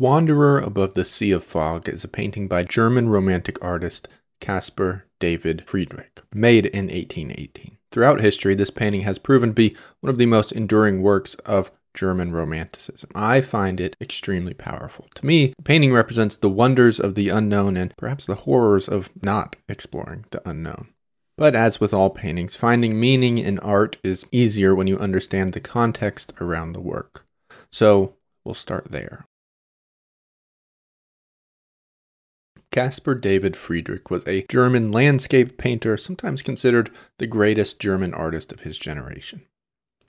Wanderer Above the Sea of Fog is a painting by German romantic artist Caspar David Friedrich, made in 1818. Throughout history, this painting has proven to be one of the most enduring works of German Romanticism. I find it extremely powerful. To me, the painting represents the wonders of the unknown and perhaps the horrors of not exploring the unknown. But as with all paintings, finding meaning in art is easier when you understand the context around the work. So we'll start there. Caspar David Friedrich was a German landscape painter, sometimes considered the greatest German artist of his generation.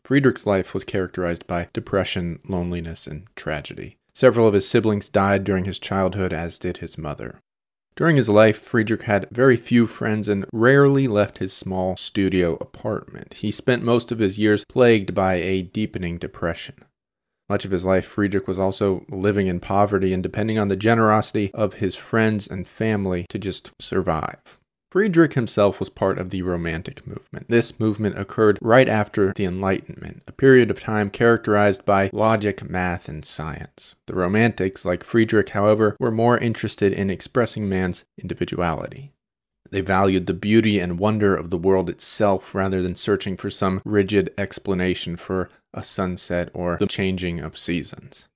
Friedrich's life was characterized by depression, loneliness, and tragedy. Several of his siblings died during his childhood, as did his mother. During his life, Friedrich had very few friends and rarely left his small studio apartment. He spent most of his years plagued by a deepening depression. Much of his life, Friedrich was also living in poverty and depending on the generosity of his friends and family to just survive. Friedrich himself was part of the Romantic movement. This movement occurred right after the Enlightenment, a period of time characterized by logic, math, and science. The Romantics, like Friedrich, however, were more interested in expressing man's individuality. They valued the beauty and wonder of the world itself rather than searching for some rigid explanation for a sunset or the changing of seasons.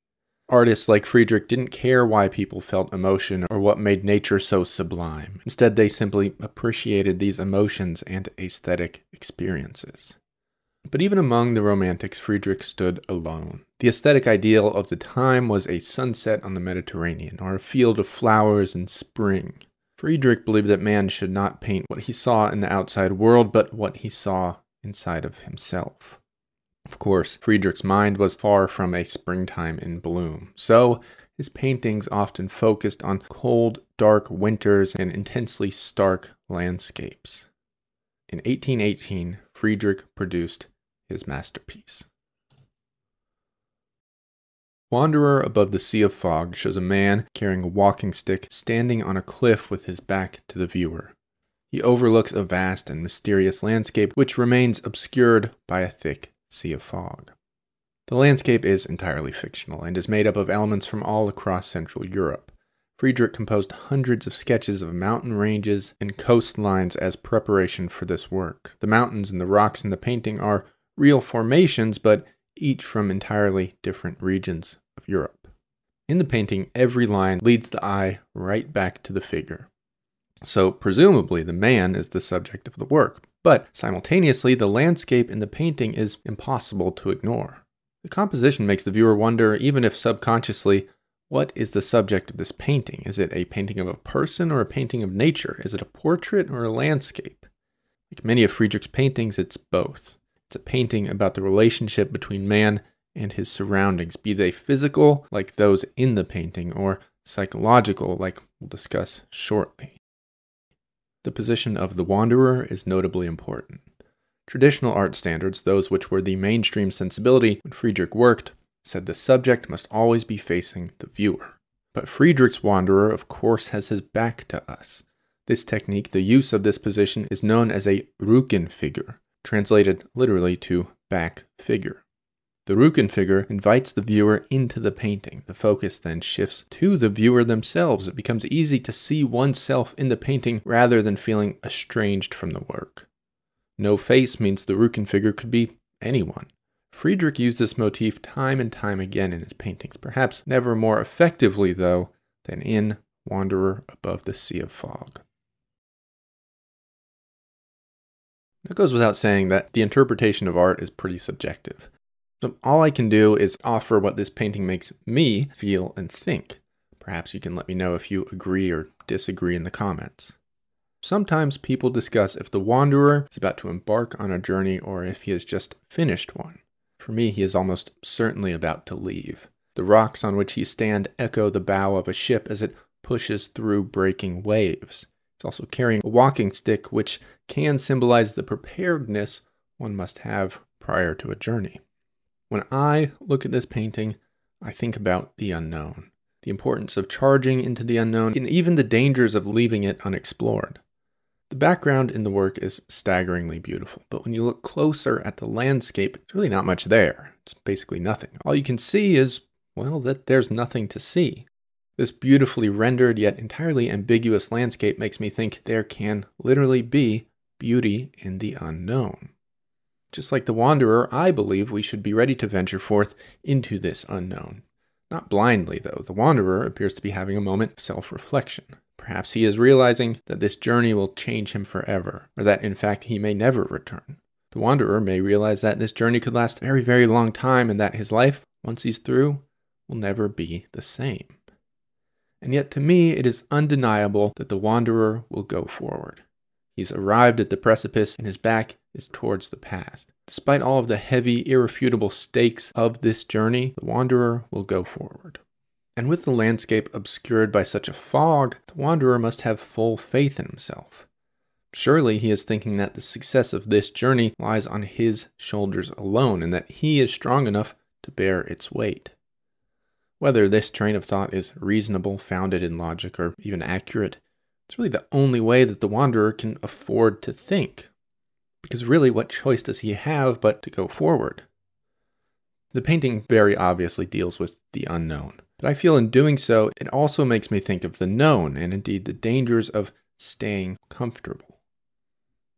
Artists like Friedrich didn't care why people felt emotion or what made nature so sublime. Instead, they simply appreciated these emotions and aesthetic experiences. But even among the Romantics, Friedrich stood alone. The aesthetic ideal of the time was a sunset on the Mediterranean or a field of flowers in spring. Friedrich believed that man should not paint what he saw in the outside world, but what he saw inside of himself. Of course, Friedrich's mind was far from a springtime in bloom, so his paintings often focused on cold, dark winters and intensely stark landscapes. In 1818, Friedrich produced his masterpiece. Wanderer Above the Sea of Fog shows a man carrying a walking stick standing on a cliff with his back to the viewer. He overlooks a vast and mysterious landscape which remains obscured by a thick sea of fog. The landscape is entirely fictional and is made up of elements from all across Central Europe. Friedrich composed hundreds of sketches of mountain ranges and coastlines as preparation for this work. The mountains and the rocks in the painting are real formations, but each from entirely different regions of Europe. In the painting, every line leads the eye right back to the figure. So, presumably, the man is the subject of the work, but simultaneously, the landscape in the painting is impossible to ignore. The composition makes the viewer wonder, even if subconsciously, what is the subject of this painting? Is it a painting of a person or a painting of nature? Is it a portrait or a landscape? Like many of Friedrich's paintings, it's both. It's a painting about the relationship between man and his surroundings, be they physical, like those in the painting, or psychological, like we'll discuss shortly. The position of the wanderer is notably important. Traditional art standards, those which were the mainstream sensibility when Friedrich worked, said the subject must always be facing the viewer. But Friedrich's wanderer, of course, has his back to us. This technique, the use of this position, is known as a Rückenfigur, translated literally to back figure. The Rückenfigur invites the viewer into the painting. The focus then shifts to the viewer themselves. It becomes easy to see oneself in the painting rather than feeling estranged from the work. No face means the Rückenfigur could be anyone. Friedrich used this motif time and time again in his paintings, perhaps never more effectively, though, than in Wanderer Above the Sea of Fog. It goes without saying that the interpretation of art is pretty subjective. So all I can do is offer what this painting makes me feel and think. Perhaps you can let me know if you agree or disagree in the comments. Sometimes people discuss if the wanderer is about to embark on a journey or if he has just finished one. For me, he is almost certainly about to leave. The rocks on which he stands echo the bow of a ship as it pushes through breaking waves. He's also carrying a walking stick, which can symbolize the preparedness one must have prior to a journey. When I look at this painting, I think about the unknown, the importance of charging into the unknown, and even the dangers of leaving it unexplored. The background in the work is staggeringly beautiful, but when you look closer at the landscape, it's really not much there. It's basically nothing. All you can see is well, that there's nothing to see. This beautifully rendered yet entirely ambiguous landscape makes me think there can literally be beauty in the unknown. Just like the wanderer, I believe we should be ready to venture forth into this unknown. Not blindly, though. The wanderer appears to be having a moment of self reflection. Perhaps he is realizing that this journey will change him forever, or that in fact he may never return. The wanderer may realize that this journey could last a very, very long time and that his life, once he's through, will never be the same. And yet, to me, it is undeniable that the wanderer will go forward. He's arrived at the precipice and his back is towards the past. Despite all of the heavy, irrefutable stakes of this journey, the wanderer will go forward. And with the landscape obscured by such a fog, the wanderer must have full faith in himself. Surely he is thinking that the success of this journey lies on his shoulders alone and that he is strong enough to bear its weight. Whether this train of thought is reasonable, founded in logic, or even accurate, it's really the only way that the wanderer can afford to think. Because really, what choice does he have but to go forward? The painting very obviously deals with the unknown, but I feel in doing so, it also makes me think of the known and indeed the dangers of staying comfortable.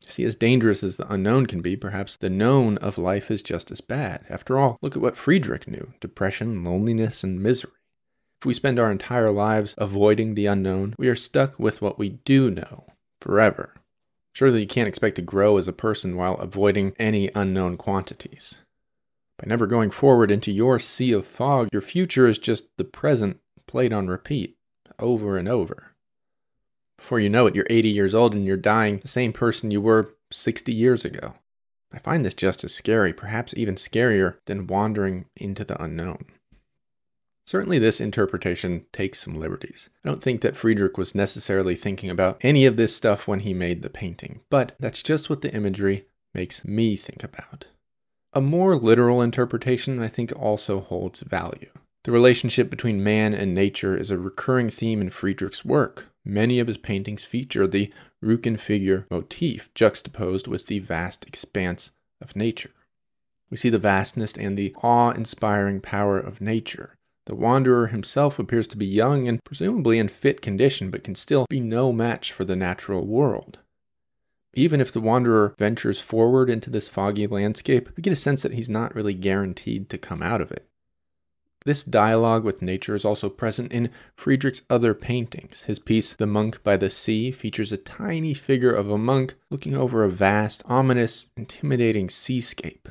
See, as dangerous as the unknown can be, perhaps the known of life is just as bad. After all, look at what Friedrich knew depression, loneliness, and misery. If we spend our entire lives avoiding the unknown, we are stuck with what we do know forever. Surely you can't expect to grow as a person while avoiding any unknown quantities. By never going forward into your sea of fog, your future is just the present played on repeat, over and over. Before you know it, you're 80 years old and you're dying the same person you were 60 years ago. I find this just as scary, perhaps even scarier than wandering into the unknown. Certainly, this interpretation takes some liberties. I don't think that Friedrich was necessarily thinking about any of this stuff when he made the painting, but that's just what the imagery makes me think about. A more literal interpretation, I think, also holds value. The relationship between man and nature is a recurring theme in Friedrich's work. Many of his paintings feature the Rückenfigur motif juxtaposed with the vast expanse of nature. We see the vastness and the awe inspiring power of nature, the wanderer himself appears to be young and presumably in fit condition, but can still be no match for the natural world. Even if the wanderer ventures forward into this foggy landscape, we get a sense that he's not really guaranteed to come out of it. This dialogue with nature is also present in Friedrich's other paintings. His piece, The Monk by the Sea, features a tiny figure of a monk looking over a vast, ominous, intimidating seascape.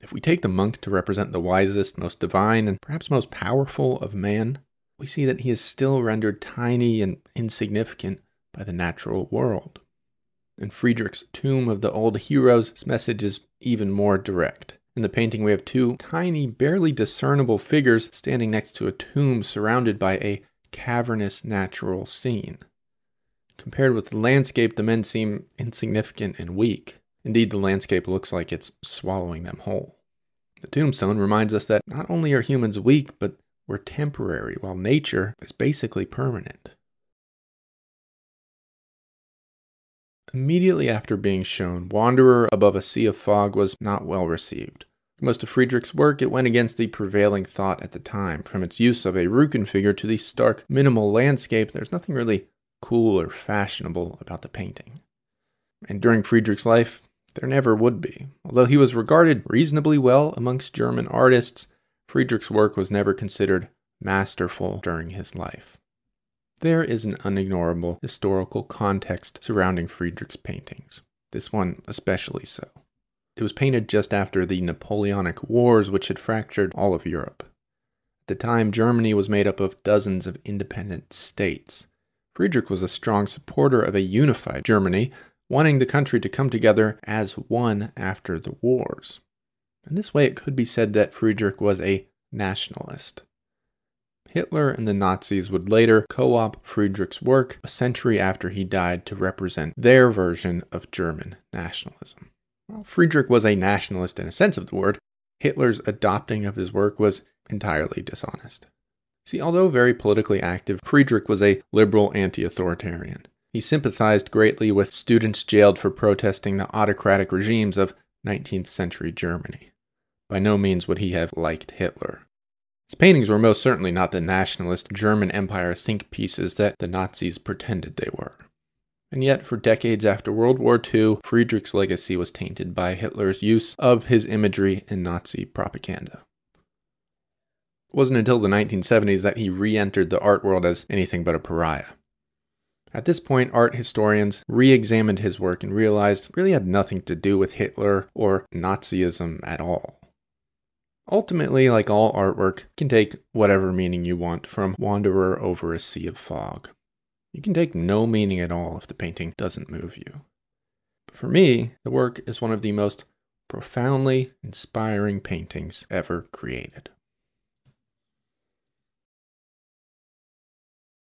If we take the monk to represent the wisest, most divine, and perhaps most powerful of man, we see that he is still rendered tiny and insignificant by the natural world. In Friedrich's Tomb of the Old Heroes, this message is even more direct. In the painting, we have two tiny, barely discernible figures standing next to a tomb surrounded by a cavernous natural scene. Compared with the landscape, the men seem insignificant and weak. Indeed, the landscape looks like it's swallowing them whole. The tombstone reminds us that not only are humans weak, but we're temporary, while nature is basically permanent. Immediately after being shown, Wanderer Above a Sea of Fog was not well received. Most of Friedrich's work, it went against the prevailing thought at the time. From its use of a Rückenfigur to the stark, minimal landscape, there's nothing really cool or fashionable about the painting. And during Friedrich's life, there never would be. Although he was regarded reasonably well amongst German artists, Friedrich's work was never considered masterful during his life. There is an unignorable historical context surrounding Friedrich's paintings, this one especially so. It was painted just after the Napoleonic Wars, which had fractured all of Europe. At the time, Germany was made up of dozens of independent states. Friedrich was a strong supporter of a unified Germany, wanting the country to come together as one after the wars. In this way, it could be said that Friedrich was a nationalist. Hitler and the Nazis would later co opt Friedrich's work a century after he died to represent their version of German nationalism. While Friedrich was a nationalist in a sense of the word, Hitler's adopting of his work was entirely dishonest. See, although very politically active, Friedrich was a liberal anti authoritarian. He sympathized greatly with students jailed for protesting the autocratic regimes of 19th century Germany. By no means would he have liked Hitler. His paintings were most certainly not the nationalist German Empire think pieces that the Nazis pretended they were. And yet, for decades after World War II, Friedrich's legacy was tainted by Hitler's use of his imagery in Nazi propaganda. It wasn't until the 1970s that he re entered the art world as anything but a pariah. At this point, art historians re examined his work and realized it really had nothing to do with Hitler or Nazism at all. Ultimately, like all artwork, can take whatever meaning you want from Wanderer over a Sea of Fog. You can take no meaning at all if the painting doesn't move you. But for me, the work is one of the most profoundly inspiring paintings ever created.